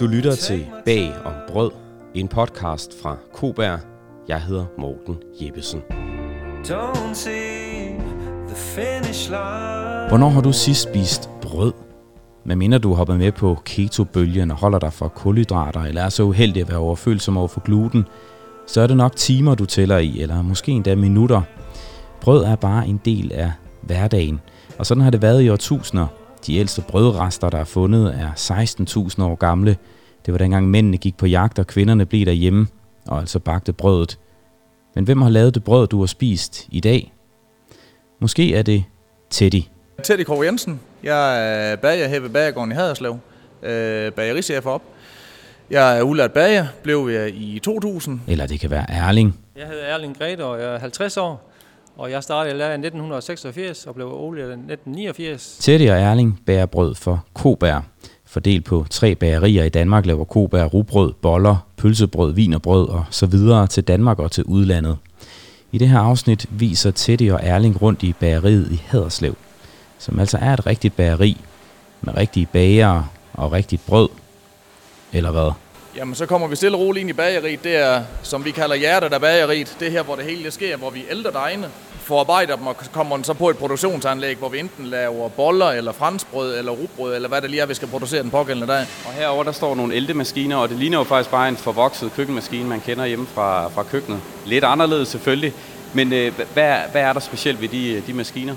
Du lytter til Bag om Brød, en podcast fra Koberg. Jeg hedder Morten Jeppesen. Don't see the finish line. Hvornår har du sidst spist brød? Hvad mindre du hopper med på keto-bølgen og holder dig for kulhydrater, eller er så uheldig at være overfølsom over for gluten, så er det nok timer, du tæller i, eller måske endda minutter. Brød er bare en del af hverdagen, og sådan har det været i årtusinder. De ældste brødrester, der er fundet, er 16.000 år gamle. Det var dengang mændene gik på jagt, og kvinderne blev derhjemme, og altså bagte brødet. Men hvem har lavet det brød, du har spist i dag? Måske er det Teddy. Teddy Krog Jensen. Jeg er bager her ved Bagergården i Haderslev. Øh, bagerichef op. Jeg er udlært bager, blev jeg i 2000. Eller det kan være Erling. Jeg hedder Erling Grete, og jeg er 50 år. Og jeg startede i lærer i 1986 og blev olielærer i 1989. Teddy og Erling bærer brød for Kobær. Fordelt på tre bagerier i Danmark laver Kobær rugbrød, boller, pølsebrød, vinerbrød og så videre til Danmark og til udlandet. I det her afsnit viser Teddy og Erling rundt i bageriet i Haderslev, som altså er et rigtigt bageri med rigtige bagere og rigtigt brød. Eller hvad? Jamen, så kommer vi stille og roligt ind i bageriet. Det er, som vi kalder hjertet af bageriet. Det er her, hvor det hele sker, hvor vi ældre dejene forarbejder dem og kommer så på et produktionsanlæg, hvor vi enten laver boller, eller franskbrød, eller rugbrød, eller hvad det lige er, vi skal producere den pågældende dag. Og herover der står nogle ældemaskiner, og det ligner jo faktisk bare en forvokset køkkenmaskine, man kender hjemme fra, fra køkkenet. Lidt anderledes selvfølgelig, men øh, hvad, hvad er der specielt ved de, de maskiner?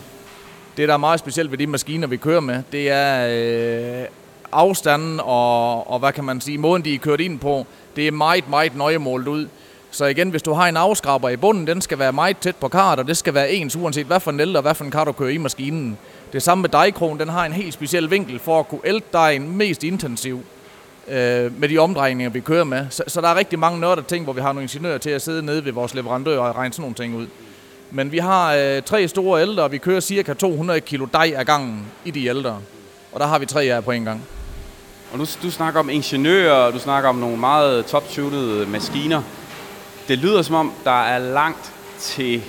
Det, der er meget specielt ved de maskiner, vi kører med, det er øh, afstanden og, og, hvad kan man sige, måden, de er kørt ind på. Det er meget, meget nøje målt ud. Så igen, hvis du har en afskraber i bunden, den skal være meget tæt på kart, og det skal være ens, uanset hvad for en el og hvad for en kar, du kører i maskinen. Det samme med dejkrogen, den har en helt speciel vinkel for at kunne ælte dejen mest intensiv øh, med de omdrejninger, vi kører med. Så, så der er rigtig mange nørder ting, hvor vi har nogle ingeniører til at sidde nede ved vores leverandør og regne sådan nogle ting ud. Men vi har øh, tre store ældre, og vi kører cirka 200 kilo dej ad gangen i de ældre. Og der har vi tre af på en gang. Og nu du snakker om ingeniører, du snakker om nogle meget top maskiner. Det lyder som om, der er langt til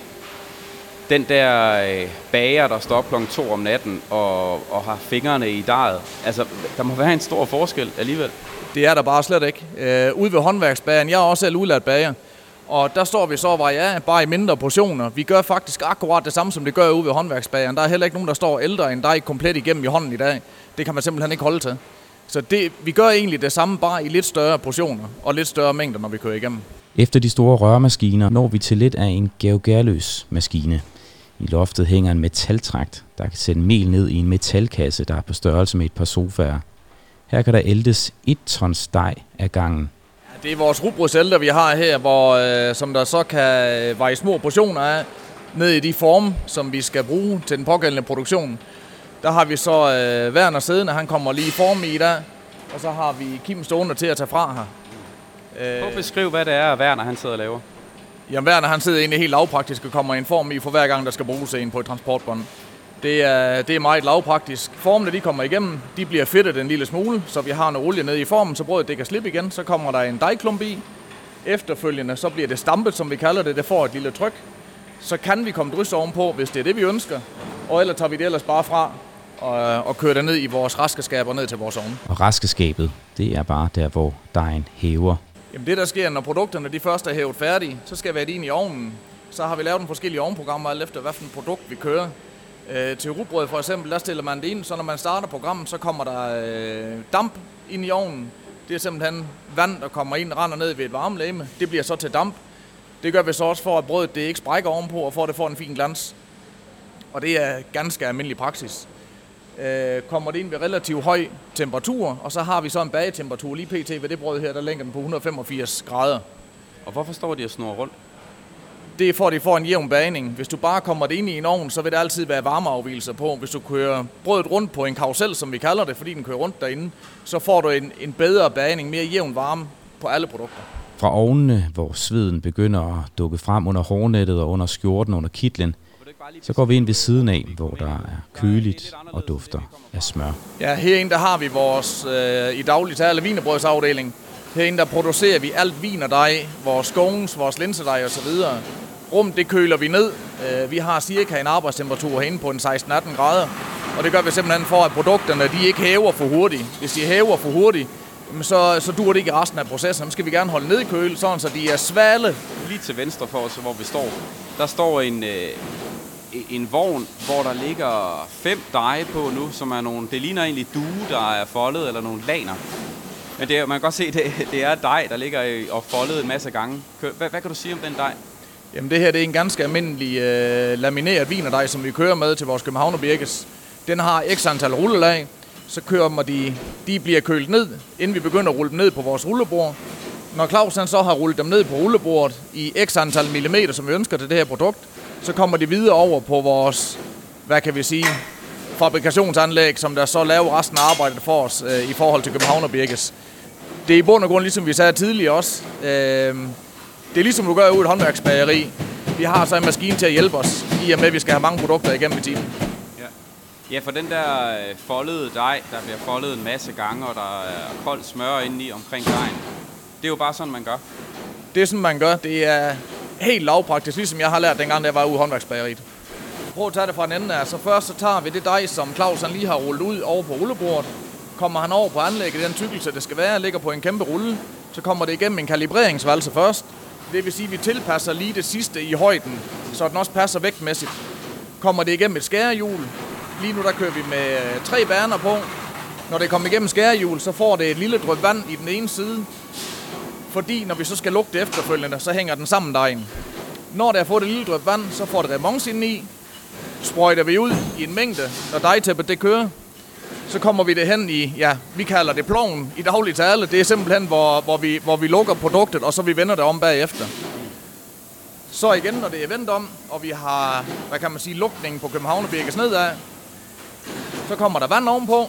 den der øh, bager, der står op 2 om natten og, og har fingrene i daget. Altså, der må være en stor forskel alligevel. Det er der bare slet ikke. Øh, ude ved håndværksbageren, jeg er også selv udlært bager, og der står vi så og ja, bare i mindre portioner. Vi gør faktisk akkurat det samme, som det gør ude ved håndværksbageren. Der er heller ikke nogen, der står ældre end dig komplet igennem i hånden i dag. Det kan man simpelthen ikke holde til. Så det, vi gør egentlig det samme, bare i lidt større portioner og lidt større mængder, når vi kører igennem. Efter de store rørmaskiner når vi til lidt af en Georg maskine. I loftet hænger en metaltrakt, der kan sætte mel ned i en metalkasse, der er på størrelse med et par sofaer. Her kan der ældes et tons dej af gangen. Det er vores rugbrødsælter, vi har her, hvor, øh, som der så kan være i små portioner af, ned i de forme, som vi skal bruge til den pågældende produktion. Der har vi så øh, Werner siddende, han kommer lige i form i dag, og så har vi Kim stående til at tage fra her. Prøv at beskrive, hvad det er, Werner han sidder og laver. Jamen Werner han sidder egentlig helt lavpraktisk og kommer i en form i for hver gang, der skal bruges en på et transportbånd. Det er, det er meget lavpraktisk. Formene de kommer igennem, de bliver fedtet en lille smule, så vi har noget olie nede i formen, så brødet det kan slippe igen. Så kommer der en dejklump i. Efterfølgende så bliver det stampet, som vi kalder det. Det får et lille tryk. Så kan vi komme drys ovenpå, hvis det er det, vi ønsker. Og ellers tager vi det ellers bare fra og, og kører det ned i vores raskeskab og ned til vores ovn. Og raskeskabet, det er bare der, hvor dejen hæver. Jamen det, der sker, når produkterne de først er hævet færdige, så skal have det ind i ovnen. Så har vi lavet nogle forskellige ovnprogrammer, alt efter et produkt vi kører. Øh, til rugbrød for eksempel, der stiller man det ind, så når man starter programmet, så kommer der øh, damp ind i ovnen. Det er simpelthen vand, der kommer ind og render ned ved et varmelæme. Det bliver så til damp. Det gør vi så også for, at brødet det ikke sprækker ovenpå, og for at det får en fin glans. Og det er ganske almindelig praksis. Øh, kommer det ind ved relativt høj temperatur, og så har vi så en bagetemperatur lige pt. ved det brød her, der ligger den på 185 grader. Og hvorfor står de og snurrer rundt? Det er for, at de får en jævn bagning. Hvis du bare kommer det ind i en ovn, så vil der altid være varmeafvielser på. Hvis du kører brødet rundt på en karusel, som vi kalder det, fordi den kører rundt derinde, så får du en, en bedre bagning, mere jævn varme på alle produkter. Fra ovnene, hvor sveden begynder at dukke frem under hårnettet og under skjorten under kitlen, så går vi ind ved siden af, hvor der er køligt og dufter af smør. Ja, herinde der har vi vores øh, i daglig tale vinerbrødsafdeling. Herinde der producerer vi alt vin og dej, vores scones, vores linsedej og så videre. Rum det køler vi ned. Øh, vi har cirka en arbejdstemperatur herinde på en 16-18 grader. Og det gør vi simpelthen for, at produkterne de ikke hæver for hurtigt. Hvis de hæver for hurtigt, så, så dur det ikke i resten af processen. Dem skal vi gerne holde ned i køle, sådan så de er svale. Lige til venstre for os, hvor vi står, der står en, øh, en vogn, hvor der ligger fem deje på nu, som er nogle, det ligner egentlig due, der er foldet, eller nogle laner. Men det er, man kan godt se, det, det er dej, der ligger og foldet en masse gange. Hvad, hvad kan du sige om den dej? Jamen det her det er en ganske almindelig øh, lamineret vinerdej, som vi kører med til vores Københavnerbirkes. Den har x antal rullelag, så kører man de, de bliver kølet ned, inden vi begynder at rulle dem ned på vores rullebord. Når Claus han så har rullet dem ned på rullebordet i x antal millimeter, som vi ønsker til det her produkt, så kommer de videre over på vores, hvad kan vi sige, fabrikationsanlæg, som der så laver resten af arbejdet for os øh, i forhold til Københavnerbirkes. Det er i bund og grund, ligesom vi sagde tidligere også, øh, det er ligesom du gør ude i et håndværksbageri. Vi har så en maskine til at hjælpe os, i og med at vi skal have mange produkter igennem i timen. Ja, for den der øh, foldede dej, der bliver foldet en masse gange, og der er koldt smør indeni omkring dejen. Det er jo bare sådan, man gør. Det er sådan, man gør. Det er helt lavpraktisk, ligesom jeg har lært dengang, da jeg var ude i håndværksbageriet. Prøv at tage det fra den anden af. Så først så tager vi det dej, som Claus han lige har rullet ud over på rullebordet. Kommer han over på anlægget, den tykkelse, det skal være, ligger på en kæmpe rulle. Så kommer det igennem en kalibreringsvalse først. Det vil sige, at vi tilpasser lige det sidste i højden, så den også passer vægtmæssigt. Kommer det igennem et skærehjul. Lige nu der kører vi med øh, tre baner på. Når det kommer igennem skærehjul, så får det et lille dryp vand i den ene side. Fordi når vi så skal lugte efterfølgende, så hænger den sammen dejen. Når der har fået et lille dryp vand, så får det remons ind i. Sprøjter vi ud i en mængde, når dejtæppet det kører. Så kommer vi det hen i, ja, vi kalder det ploven i daglig tale. Det er simpelthen, hvor, hvor, vi, hvor vi lukker produktet, og så vi vender det om bagefter. Så igen, når det er vendt om, og vi har, hvad kan man sige, lukningen på Københavnerbirkes nedad, så kommer der vand ovenpå,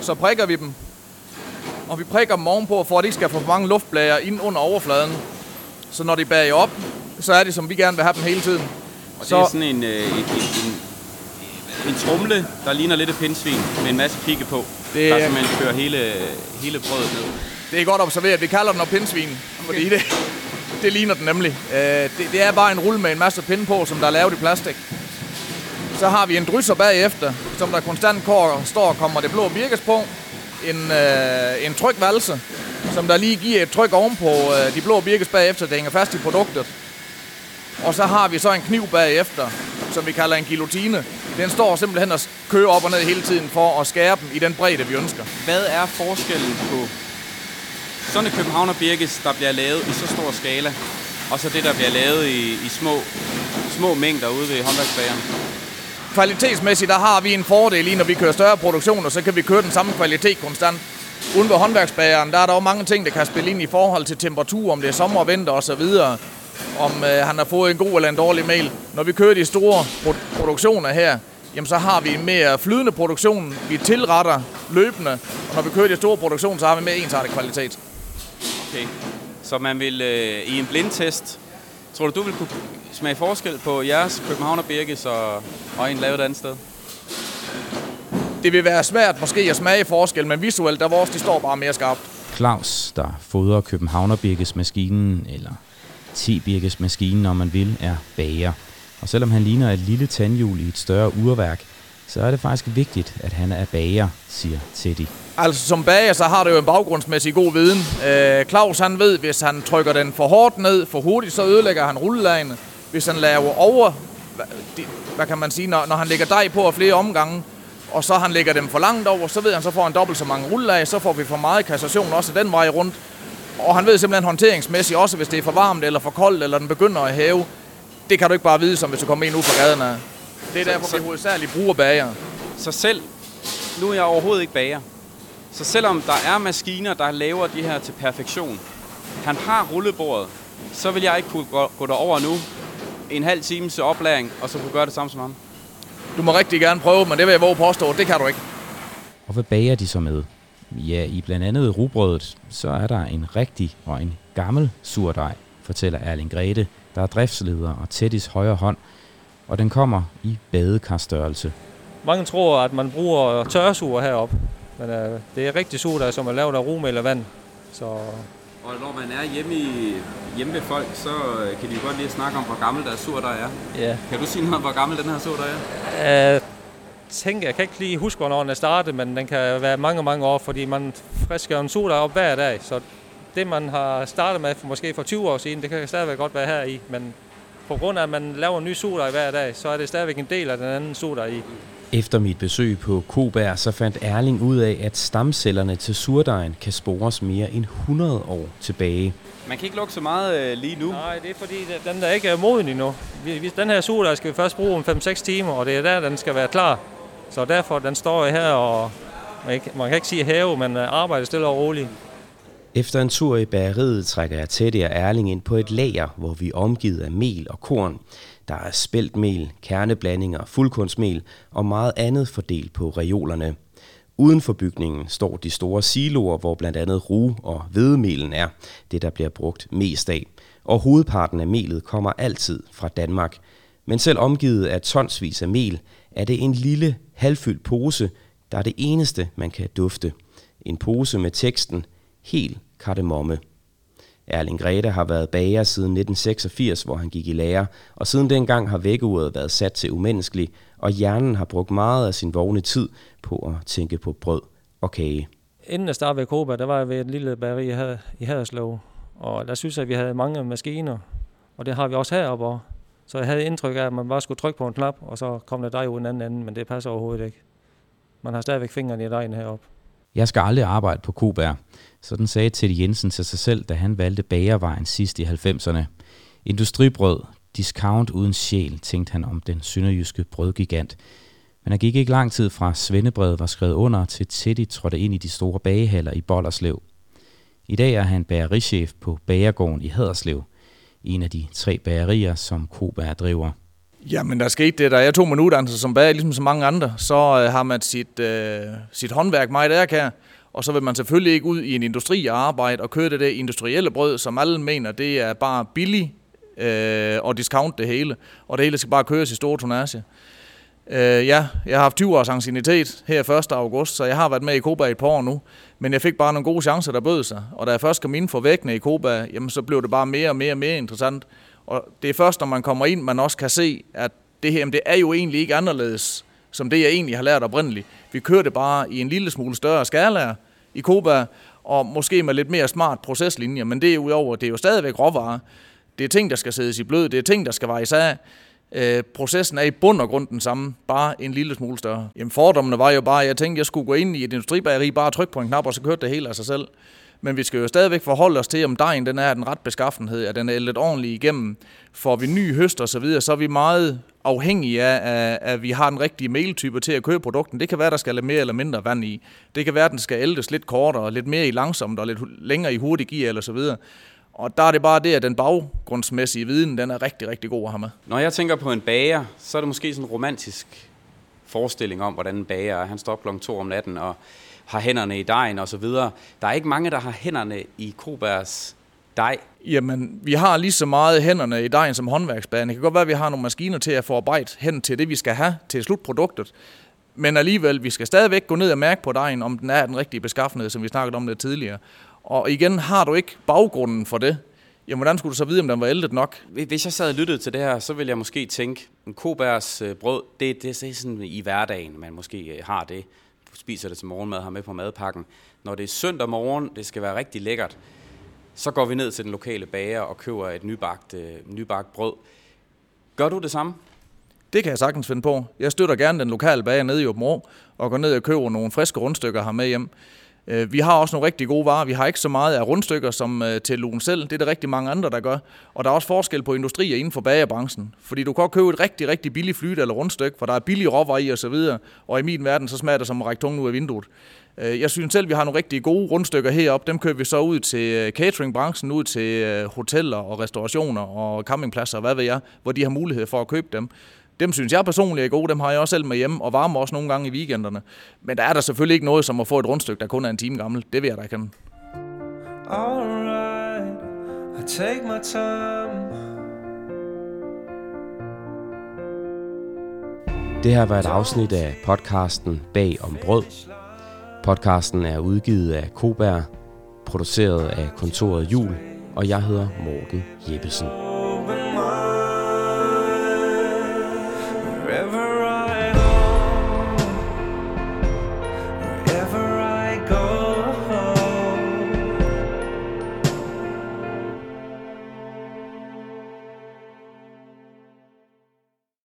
så prikker vi dem, og vi prikker dem ovenpå, for at de ikke skal få for mange luftblære ind under overfladen. Så når de bager op, så er det som vi gerne vil have dem hele tiden. Og Så- det er sådan en, øh, en, en, en, trumle, der ligner lidt et pindsvin med en masse pigge på. Det. Der er- simpelthen kører hele, hele brødet ned. Det er godt observeret. Vi kalder den pindsvin, fordi det, det ligner den nemlig. Øh, det, det er bare en rulle med en masse pinde på, som der er lavet i plastik. Så har vi en drysser bagefter, som der konstant kår, står og kommer det blå birkes på. En, øh, en trykvalse, som der lige giver et tryk ovenpå øh, de blå birkes bagefter, det hænger fast i produktet. Og så har vi så en kniv bagefter, som vi kalder en guillotine. Den står simpelthen og kører op og ned hele tiden for at skære dem i den bredde, vi ønsker. Hvad er forskellen på sådan et Københavner Birkes, der bliver lavet i så stor skala, og så det, der bliver lavet i, i små, små mængder ude ved håndværksbageren? Kvalitetsmæssigt, der har vi en fordel i, når vi kører større produktioner, så kan vi køre den samme kvalitet konstant. Uden ved håndværksbageren, der er der jo mange ting, der kan spille ind i forhold til temperatur, om det er sommer og vinter osv. Om øh, han har fået en god eller en dårlig mail. Når vi kører de store pro- produktioner her, jamen så har vi en mere flydende produktion. Vi tilretter løbende, og når vi kører de store produktioner, så har vi mere ensartet kvalitet. Okay. Så man vil øh, i en blindtest, tror du, du vil kunne smage forskel på jeres Københavner Birkes og, og en lavet et andet sted? Det vil være svært måske at smage forskel, men visuelt, der vores, de står bare mere skarpt. Claus, der fodrer Københavnerbirkes maskinen, eller T-birkes maskinen, når man vil, er bager. Og selvom han ligner et lille tandhjul i et større urværk, så er det faktisk vigtigt, at han er bager, siger Teddy. Altså som bager, så har det jo en baggrundsmæssig god viden. Øh, Claus han ved, hvis han trykker den for hårdt ned, for hurtigt, så ødelægger han rullelagene. Hvis han laver over, hvad, kan man sige, når, når han lægger dej på flere omgange, og så han lægger dem for langt over, så ved han, så får han dobbelt så mange rullelag, så får vi for meget kassation også den vej rundt. Og han ved simpelthen håndteringsmæssigt også, hvis det er for varmt eller for koldt, eller den begynder at hæve. Det kan du ikke bare vide, som hvis du kommer ind ud fra gaden af. Det er Så- derfor, så- vi hovedsageligt bruger bager. Så selv, nu er jeg overhovedet ikke bager, så selvom der er maskiner, der laver de her til perfektion, han har rullebordet, så vil jeg ikke kunne gå, gå derover nu en halv times oplæring, og så kunne gøre det samme som ham. Du må rigtig gerne prøve, men det vil jeg våge påstå, det kan du ikke. Og hvad bager de så med? Ja, i blandt andet rugbrødet, så er der en rigtig og en gammel surdej, fortæller Erling Grete, der er driftsleder og Teddys højre hånd, og den kommer i badekarstørrelse. Mange tror, at man bruger tørsuger heroppe, men øh, det er rigtig surdej, som er lavet af rumel og vand. Så Og når man er hjemme, i, hjemme ved folk, så øh, kan de jo godt lige snakke om, hvor gammel deres surdej er. ja, Kan du sige noget om, hvor gammel den her surdej er? øh, tænker, jeg kan ikke lige huske, hvornår den er startet, men den kan være mange, mange år, fordi man frisker en soda op hver dag. Så det, man har startet med for måske for 20 år siden, det kan stadigvæk godt være her i, men på grund af, at man laver en ny soda hver dag, så er det stadigvæk en del af den anden soda i. Efter mit besøg på Koberg, så fandt Erling ud af, at stamcellerne til surdejen kan spores mere end 100 år tilbage. Man kan ikke lukke så meget øh, lige nu. Nej, det er fordi, den der ikke er moden endnu. Vi, vi, den her soda skal vi først bruge om 5-6 timer, og det er der, den skal være klar. Så derfor, den står her, og man, ikke, man kan ikke sige have, men øh, arbejder stille og roligt. Efter en tur i bageriet trækker jeg Teddy og Erling ind på et lager, hvor vi er omgivet af mel og korn. Der er spæltmel, kerneblandinger, fuldkornsmel og meget andet fordelt på reolerne. Uden for bygningen står de store siloer, hvor blandt andet ru- og hvedemelen er, det der bliver brugt mest af. Og hovedparten af melet kommer altid fra Danmark. Men selv omgivet af tonsvis af mel, er det en lille, halvfyldt pose, der er det eneste, man kan dufte. En pose med teksten Helt kardemomme. Erling Grete har været bager siden 1986, hvor han gik i lære, og siden dengang har vækkeuret været sat til umenneskelig, og hjernen har brugt meget af sin vågne tid på at tænke på brød og kage. Inden jeg startede ved Koba, der var jeg ved et lille bageri i Had- i Haderslev, og der synes jeg, at vi havde mange maskiner, og det har vi også heroppe. Så jeg havde indtryk af, at man bare skulle trykke på en knap, og så kom der dej ud en anden ende, men det passer overhovedet ikke. Man har stadigvæk fingrene i dejen heroppe. Jeg skal aldrig arbejde på Kobær. Sådan sagde Teddy Jensen til sig selv, da han valgte bagervejen sidst i 90'erne. Industribrød, discount uden sjæl, tænkte han om den sønderjyske brødgigant. Men der gik ikke lang tid fra Svendebrevet var skrevet under, til Teddy trådte ind i de store bagehaller i Bollerslev. I dag er han bagerichef på Bagergården i Haderslev, en af de tre bagerier, som Kobær driver. Jamen, der skete det, da jeg tog min uddannelse som bager, ligesom så mange andre, så øh, har man sit, øh, sit håndværk meget ærkær, og så vil man selvfølgelig ikke ud i en industri og arbejde og køre det der industrielle brød, som alle mener, det er bare billigt øh, og discount det hele, og det hele skal bare køres i store tonnage. Øh, ja, jeg har haft 20 års ancienitet her 1. august, så jeg har været med i Koba i et par år nu. Men jeg fik bare nogle gode chancer, der bød sig. Og da jeg først kom ind for væggene i Koba, jamen, så blev det bare mere og mere og mere interessant. Og det er først, når man kommer ind, man også kan se, at det her, det er jo egentlig ikke anderledes, som det jeg egentlig har lært oprindeligt. Vi kører det bare i en lille smule større skala i Koba, og måske med lidt mere smart proceslinjer, men det er udover, det er jo stadigvæk råvarer. Det er ting, der skal sættes i blød, det er ting, der skal vejes af. Øh, processen er i bund og grund den samme, bare en lille smule større. Jamen fordommene var jo bare, at jeg tænkte, at jeg skulle gå ind i et industribageri, bare trykke på en knap, og så kørte det hele af sig selv. Men vi skal jo stadigvæk forholde os til, om dejen den er den ret beskaffenhed, at den er lidt ordentligt igennem. Får vi ny høst og så videre, så er vi meget afhængige af, at, vi har den rigtige meltype til at købe produkten. Det kan være, der skal lidt mere eller mindre vand i. Det kan være, at den skal ældes lidt kortere, lidt mere i langsomt og lidt længere i hurtig gear eller så videre. Og der er det bare det, at den baggrundsmæssige viden, den er rigtig, rigtig god at have med. Når jeg tænker på en bager, så er det måske sådan en romantisk forestilling om, hvordan en bager er. Han står op klokken to om natten og har hænderne i dejen og så videre. Der er ikke mange, der har hænderne i Kobers dej. Jamen, vi har lige så meget hænderne i dejen som håndværksbanen. Det kan godt være, at vi har nogle maskiner til at forarbejde hen til det, vi skal have til slutproduktet. Men alligevel, vi skal stadigvæk gå ned og mærke på dejen, om den er den rigtige beskaffenhed, som vi snakkede om lidt tidligere. Og igen, har du ikke baggrunden for det, jamen hvordan skulle du så vide, om den var ældet nok? Hvis jeg sad og lyttede til det her, så ville jeg måske tænke, en Kobers øh, brød, det, det er sådan i hverdagen, man måske øh, har det. Spiser det til morgenmad, har med på madpakken. Når det er søndag morgen, det skal være rigtig lækkert, så går vi ned til den lokale bager og køber et nybagt, øh, nybagt brød. Gør du det samme? Det kan jeg sagtens finde på. Jeg støtter gerne den lokale bager nede i Åben og går ned og køber nogle friske rundstykker her med hjem. Øh, vi har også nogle rigtig gode varer. Vi har ikke så meget af rundstykker som øh, til lugen selv. Det er der rigtig mange andre, der gør. Og der er også forskel på industrier inden for bagerbranchen. Fordi du kan godt købe et rigtig, rigtig billigt flyt eller rundstykke, for der er billige råvarer i osv. Og i min verden, så smager det som at række tungen ud af vinduet. Øh, jeg synes selv, vi har nogle rigtig gode rundstykker heroppe. Dem kører vi så ud til cateringbranchen, ud til hoteller og restaurationer og campingpladser og hvad ved jeg, hvor de har mulighed for at købe dem. Dem synes jeg personligt er gode, dem har jeg også selv med hjemme, og varmer også nogle gange i weekenderne. Men der er der selvfølgelig ikke noget som at få et rundstykke, der kun er en time gammel. Det vil jeg da ikke. Alright, I take my time. Det her var et afsnit af podcasten Bag om Brød. Podcasten er udgivet af Koberg, produceret af kontoret Jul, og jeg hedder Morten Jeppesen.